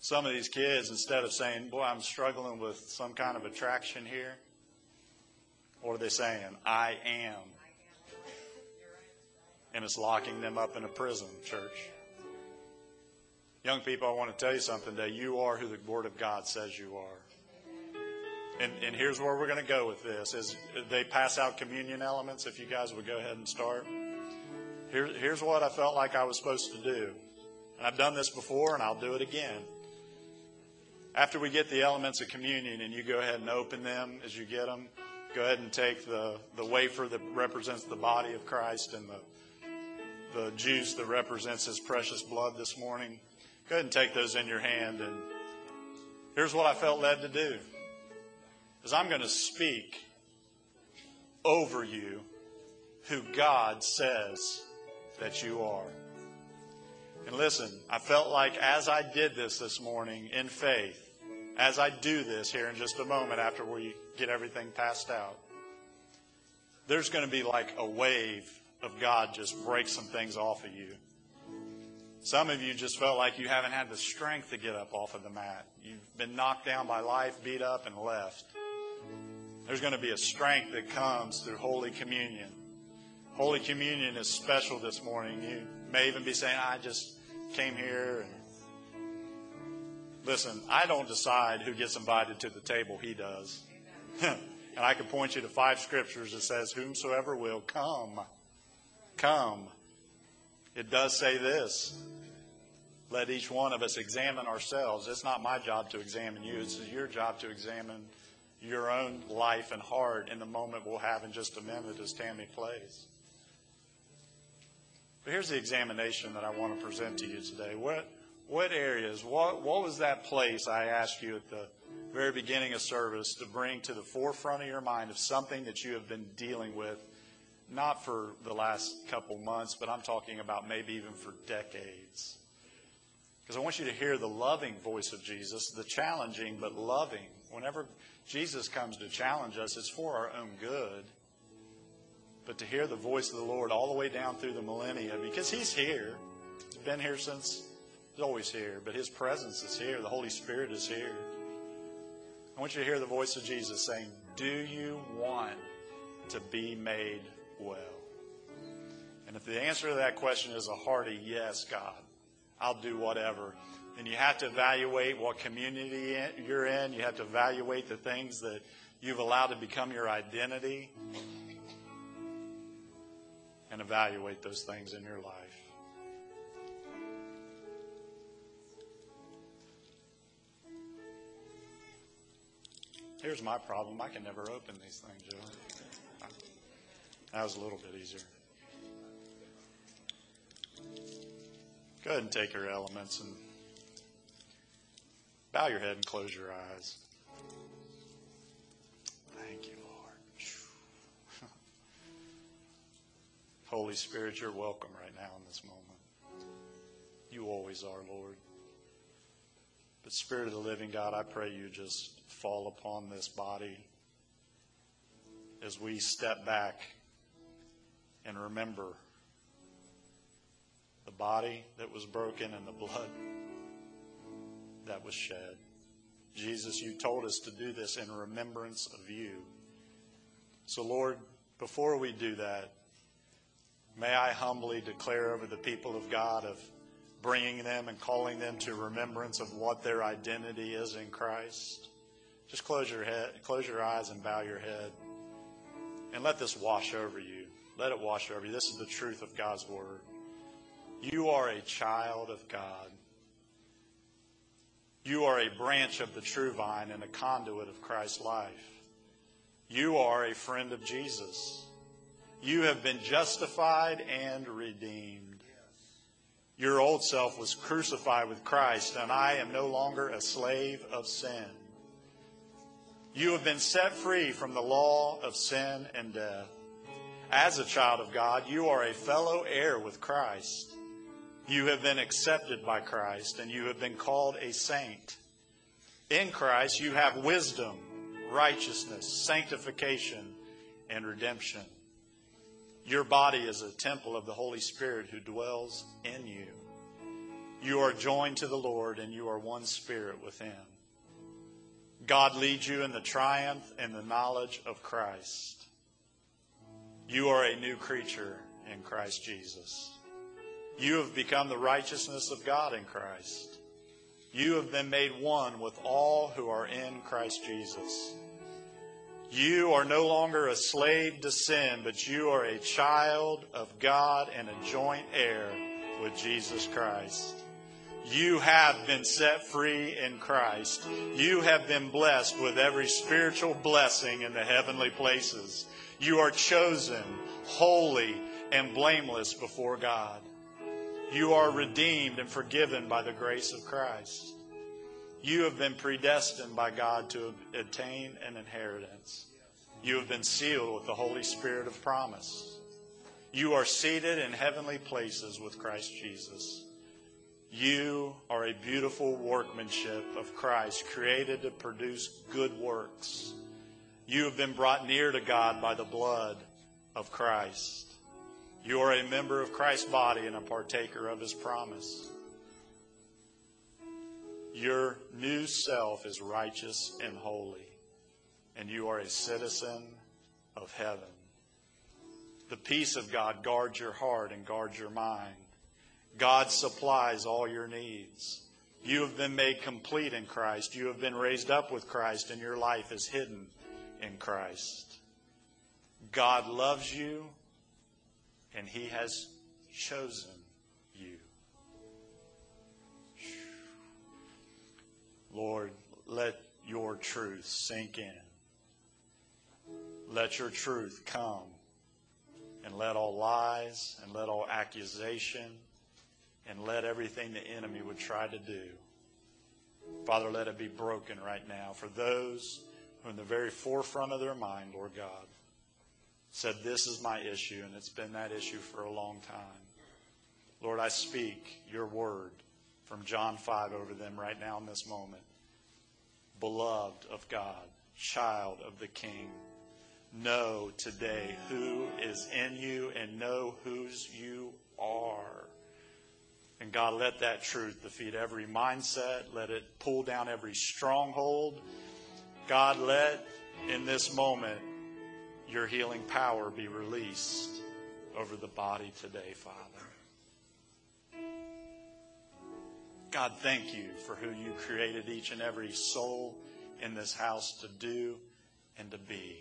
Some of these kids, instead of saying, Boy, I'm struggling with some kind of attraction here, what are they saying? I am and it's locking them up in a prison, church. Young people, I want to tell you something today. You are who the Word of God says you are. And, and here's where we're going to go with this is they pass out communion elements if you guys would go ahead and start Here, here's what i felt like i was supposed to do and i've done this before and i'll do it again after we get the elements of communion and you go ahead and open them as you get them go ahead and take the, the wafer that represents the body of christ and the the juice that represents his precious blood this morning. Go ahead and take those in your hand. And here's what I felt led to do is I'm going to speak over you who God says that you are. And listen, I felt like as I did this this morning in faith, as I do this here in just a moment after we get everything passed out, there's going to be like a wave of God just break some things off of you. Some of you just felt like you haven't had the strength to get up off of the mat. You've been knocked down by life, beat up, and left. There's going to be a strength that comes through Holy Communion. Holy Communion is special this morning. You may even be saying, I just came here and Listen, I don't decide who gets invited to the table. He does. And I can point you to five scriptures that says, whomsoever will come come. It does say this let each one of us examine ourselves. It's not my job to examine you, it's your job to examine your own life and heart in the moment we'll have in just a minute as Tammy plays. But here's the examination that I want to present to you today. What, what areas, what, what was that place I asked you at the very beginning of service to bring to the forefront of your mind of something that you have been dealing with, not for the last couple months, but I'm talking about maybe even for decades? Because I want you to hear the loving voice of Jesus, the challenging but loving. Whenever Jesus comes to challenge us, it's for our own good but to hear the voice of the Lord all the way down through the millennia, because He's here. He's been here since He's always here, but His presence is here. The Holy Spirit is here. I want you to hear the voice of Jesus saying, Do you want to be made well? And if the answer to that question is a hearty yes, God, I'll do whatever, then you have to evaluate what community you're in. You have to evaluate the things that you've allowed to become your identity and evaluate those things in your life. Here's my problem. I can never open these things, Joe. That was a little bit easier. Go ahead and take your elements and bow your head and close your eyes. Thank you, Lord. Holy Spirit, you're welcome right now in this moment. You always are, Lord. But Spirit of the living God, I pray you just fall upon this body as we step back and remember the body that was broken and the blood that was shed. Jesus, you told us to do this in remembrance of you. So, Lord, before we do that, May I humbly declare over the people of God of bringing them and calling them to remembrance of what their identity is in Christ. Just close your head, close your eyes and bow your head. And let this wash over you. Let it wash over you. This is the truth of God's word. You are a child of God. You are a branch of the true vine and a conduit of Christ's life. You are a friend of Jesus. You have been justified and redeemed. Your old self was crucified with Christ, and I am no longer a slave of sin. You have been set free from the law of sin and death. As a child of God, you are a fellow heir with Christ. You have been accepted by Christ, and you have been called a saint. In Christ, you have wisdom, righteousness, sanctification, and redemption. Your body is a temple of the Holy Spirit who dwells in you. You are joined to the Lord and you are one spirit with Him. God leads you in the triumph and the knowledge of Christ. You are a new creature in Christ Jesus. You have become the righteousness of God in Christ. You have been made one with all who are in Christ Jesus. You are no longer a slave to sin, but you are a child of God and a joint heir with Jesus Christ. You have been set free in Christ. You have been blessed with every spiritual blessing in the heavenly places. You are chosen, holy, and blameless before God. You are redeemed and forgiven by the grace of Christ. You have been predestined by God to attain an inheritance. You have been sealed with the Holy Spirit of promise. You are seated in heavenly places with Christ Jesus. You are a beautiful workmanship of Christ, created to produce good works. You have been brought near to God by the blood of Christ. You are a member of Christ's body and a partaker of his promise. Your new self is righteous and holy, and you are a citizen of heaven. The peace of God guards your heart and guards your mind. God supplies all your needs. You have been made complete in Christ. You have been raised up with Christ, and your life is hidden in Christ. God loves you, and He has chosen you. Lord, let your truth sink in. Let your truth come and let all lies and let all accusation and let everything the enemy would try to do, Father, let it be broken right now for those who, in the very forefront of their mind, Lord God, said, This is my issue, and it's been that issue for a long time. Lord, I speak your word from John 5 over them right now in this moment. Beloved of God, child of the King, know today who is in you and know whose you are. And God, let that truth defeat every mindset. Let it pull down every stronghold. God, let in this moment your healing power be released over the body today, Father. God, thank you for who you created each and every soul in this house to do and to be.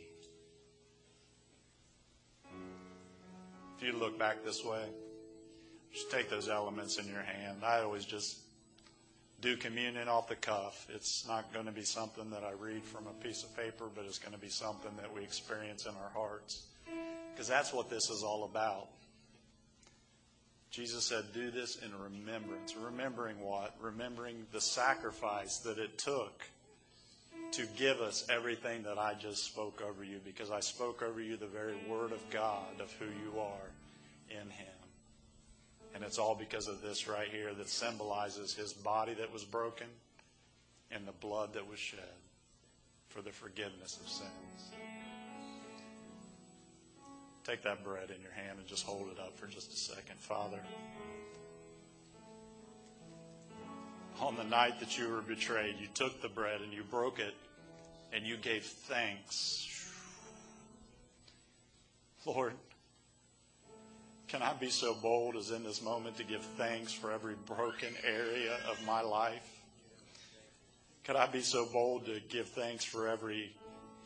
If you look back this way, just take those elements in your hand. I always just do communion off the cuff. It's not going to be something that I read from a piece of paper, but it's going to be something that we experience in our hearts. Because that's what this is all about. Jesus said, Do this in remembrance. Remembering what? Remembering the sacrifice that it took to give us everything that I just spoke over you, because I spoke over you the very word of God of who you are in Him. And it's all because of this right here that symbolizes His body that was broken and the blood that was shed for the forgiveness of sins. Take that bread in your hand and just hold it up for just a second. Father, on the night that you were betrayed, you took the bread and you broke it and you gave thanks. Lord, can I be so bold as in this moment to give thanks for every broken area of my life? Could I be so bold to give thanks for every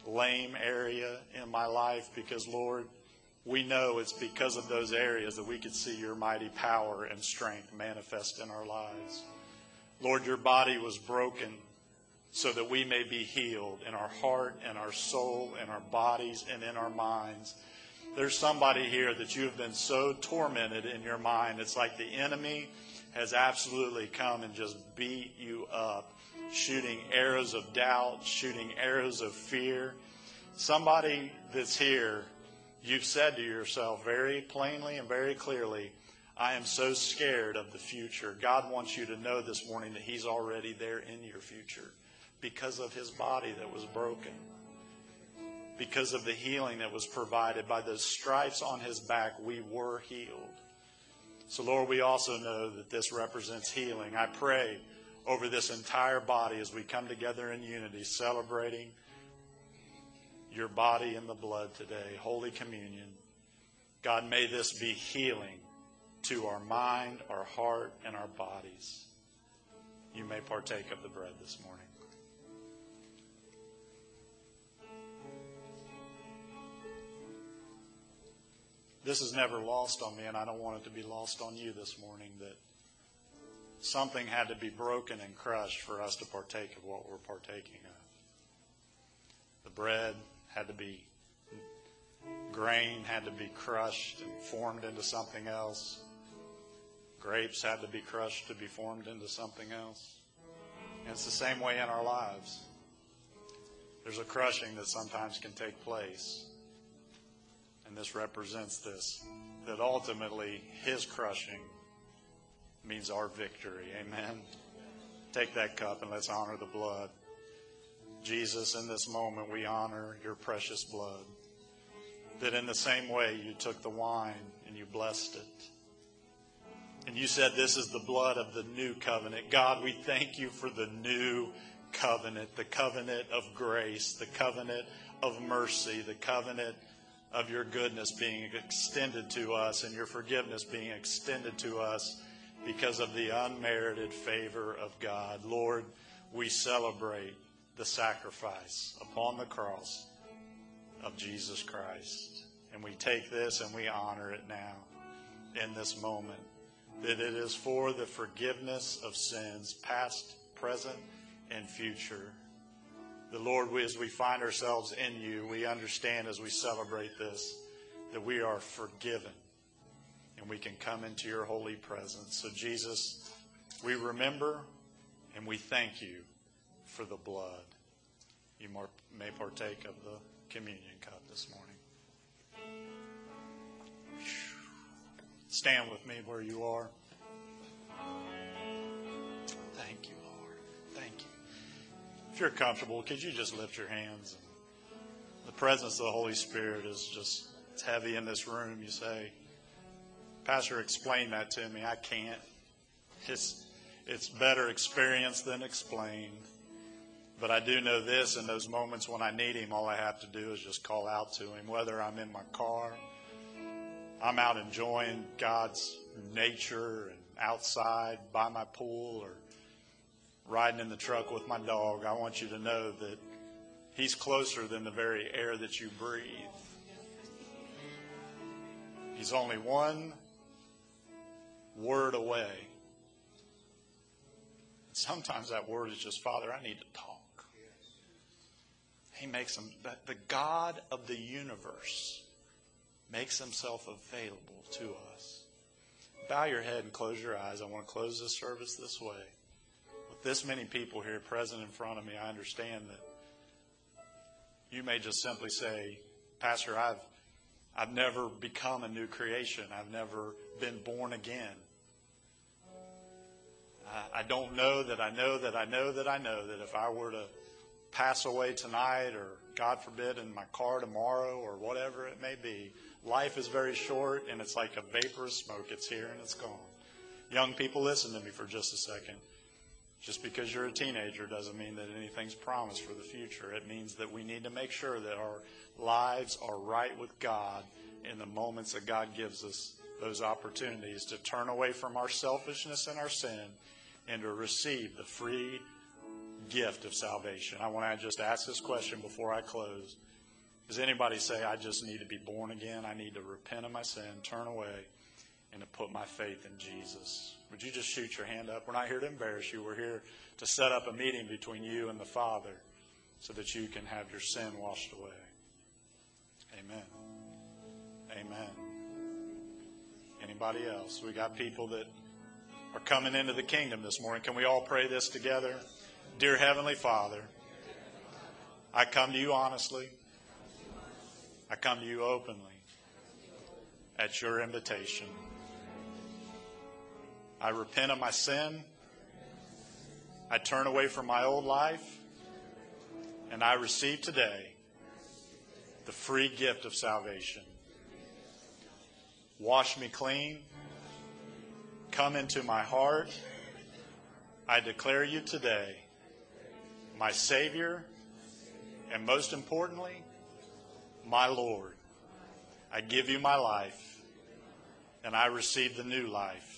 lame area in my life? Because, Lord, we know it's because of those areas that we could see your mighty power and strength manifest in our lives. Lord, your body was broken so that we may be healed in our heart and our soul and our bodies and in our minds. There's somebody here that you have been so tormented in your mind. It's like the enemy has absolutely come and just beat you up, shooting arrows of doubt, shooting arrows of fear. Somebody that's here You've said to yourself very plainly and very clearly, I am so scared of the future. God wants you to know this morning that He's already there in your future because of His body that was broken, because of the healing that was provided. By those stripes on His back, we were healed. So, Lord, we also know that this represents healing. I pray over this entire body as we come together in unity, celebrating your body and the blood today, Holy Communion. God, may this be healing to our mind, our heart, and our bodies. You may partake of the bread this morning. This is never lost on me, and I don't want it to be lost on you this morning that something had to be broken and crushed for us to partake of what we're partaking of. The bread, had to be grain had to be crushed and formed into something else. Grapes had to be crushed to be formed into something else. And it's the same way in our lives. There's a crushing that sometimes can take place. And this represents this that ultimately his crushing means our victory. Amen. Take that cup and let's honor the blood. Jesus, in this moment, we honor your precious blood. That in the same way you took the wine and you blessed it. And you said, This is the blood of the new covenant. God, we thank you for the new covenant, the covenant of grace, the covenant of mercy, the covenant of your goodness being extended to us and your forgiveness being extended to us because of the unmerited favor of God. Lord, we celebrate the sacrifice upon the cross of Jesus Christ. And we take this and we honor it now in this moment. That it is for the forgiveness of sins, past, present, and future. The Lord, as we find ourselves in you, we understand as we celebrate this that we are forgiven and we can come into your holy presence. So, Jesus, we remember and we thank you for the blood. You may partake of the communion cup this morning. Stand with me where you are. Thank you, Lord. Thank you. If you're comfortable, could you just lift your hands? The presence of the Holy Spirit is just it's heavy in this room. You say, Pastor, explain that to me. I can't. It's, it's better experienced than explained. But I do know this in those moments when I need Him, all I have to do is just call out to Him, whether I'm in my car, I'm out enjoying God's nature and outside by my pool or riding in the truck with my dog. I want you to know that He's closer than the very air that you breathe. He's only one word away. Sometimes that word is just, Father, I need to talk. He makes them, the God of the universe makes himself available to us. Bow your head and close your eyes. I want to close this service this way. This many people here present in front of me, I understand that you may just simply say, Pastor, I've, I've never become a new creation. I've never been born again. I, I don't know that I know that I know that I know that if I were to pass away tonight or, God forbid, in my car tomorrow or whatever it may be. Life is very short and it's like a vapor of smoke. It's here and it's gone. Young people, listen to me for just a second. Just because you're a teenager doesn't mean that anything's promised for the future. It means that we need to make sure that our lives are right with God in the moments that God gives us those opportunities to turn away from our selfishness and our sin and to receive the free gift of salvation. I want to just ask this question before I close. Does anybody say, I just need to be born again? I need to repent of my sin, turn away, and to put my faith in Jesus? Would you just shoot your hand up? We're not here to embarrass you. We're here to set up a meeting between you and the Father so that you can have your sin washed away. Amen. Amen. Anybody else? We got people that are coming into the kingdom this morning. Can we all pray this together? Dear Heavenly Father, I come to you honestly. I come to you openly at your invitation. I repent of my sin. I turn away from my old life. And I receive today the free gift of salvation. Wash me clean. Come into my heart. I declare you today my Savior, and most importantly, my Lord. I give you my life, and I receive the new life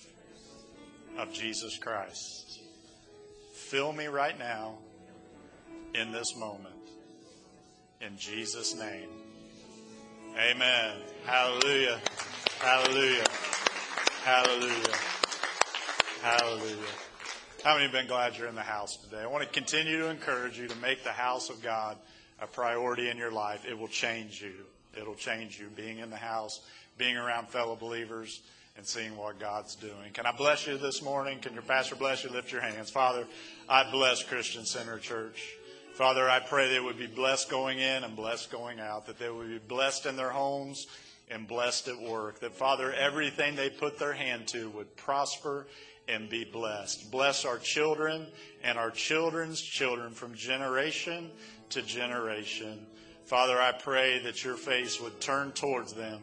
of Jesus Christ. Fill me right now in this moment. In Jesus' name. Amen. Hallelujah. Hallelujah. Hallelujah. Hallelujah. How many have been glad you're in the house today? I want to continue to encourage you to make the house of God a priority in your life. It will change you. It'll change you being in the house, being around fellow believers, and seeing what God's doing. Can I bless you this morning? Can your pastor bless you? Lift your hands. Father, I bless Christian Center Church. Father, I pray they would be blessed going in and blessed going out, that they would be blessed in their homes and blessed at work, that Father, everything they put their hand to would prosper and be blessed. Bless our children and our children's children from generation to generation. Father, I pray that your face would turn towards them,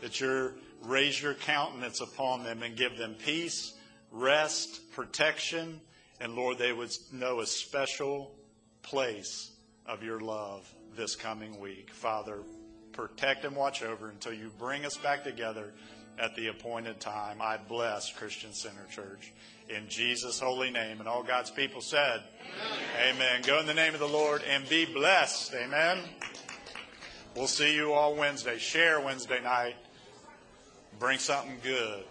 that you raise your countenance upon them and give them peace, rest, protection, and Lord, they would know a special place of your love this coming week. Father, protect and watch over until you bring us back together at the appointed time. I bless Christian Center Church in Jesus' holy name. And all God's people said, Amen. Amen. Go in the name of the Lord and be blessed. Amen. We'll see you all Wednesday. Share Wednesday night. Bring something good.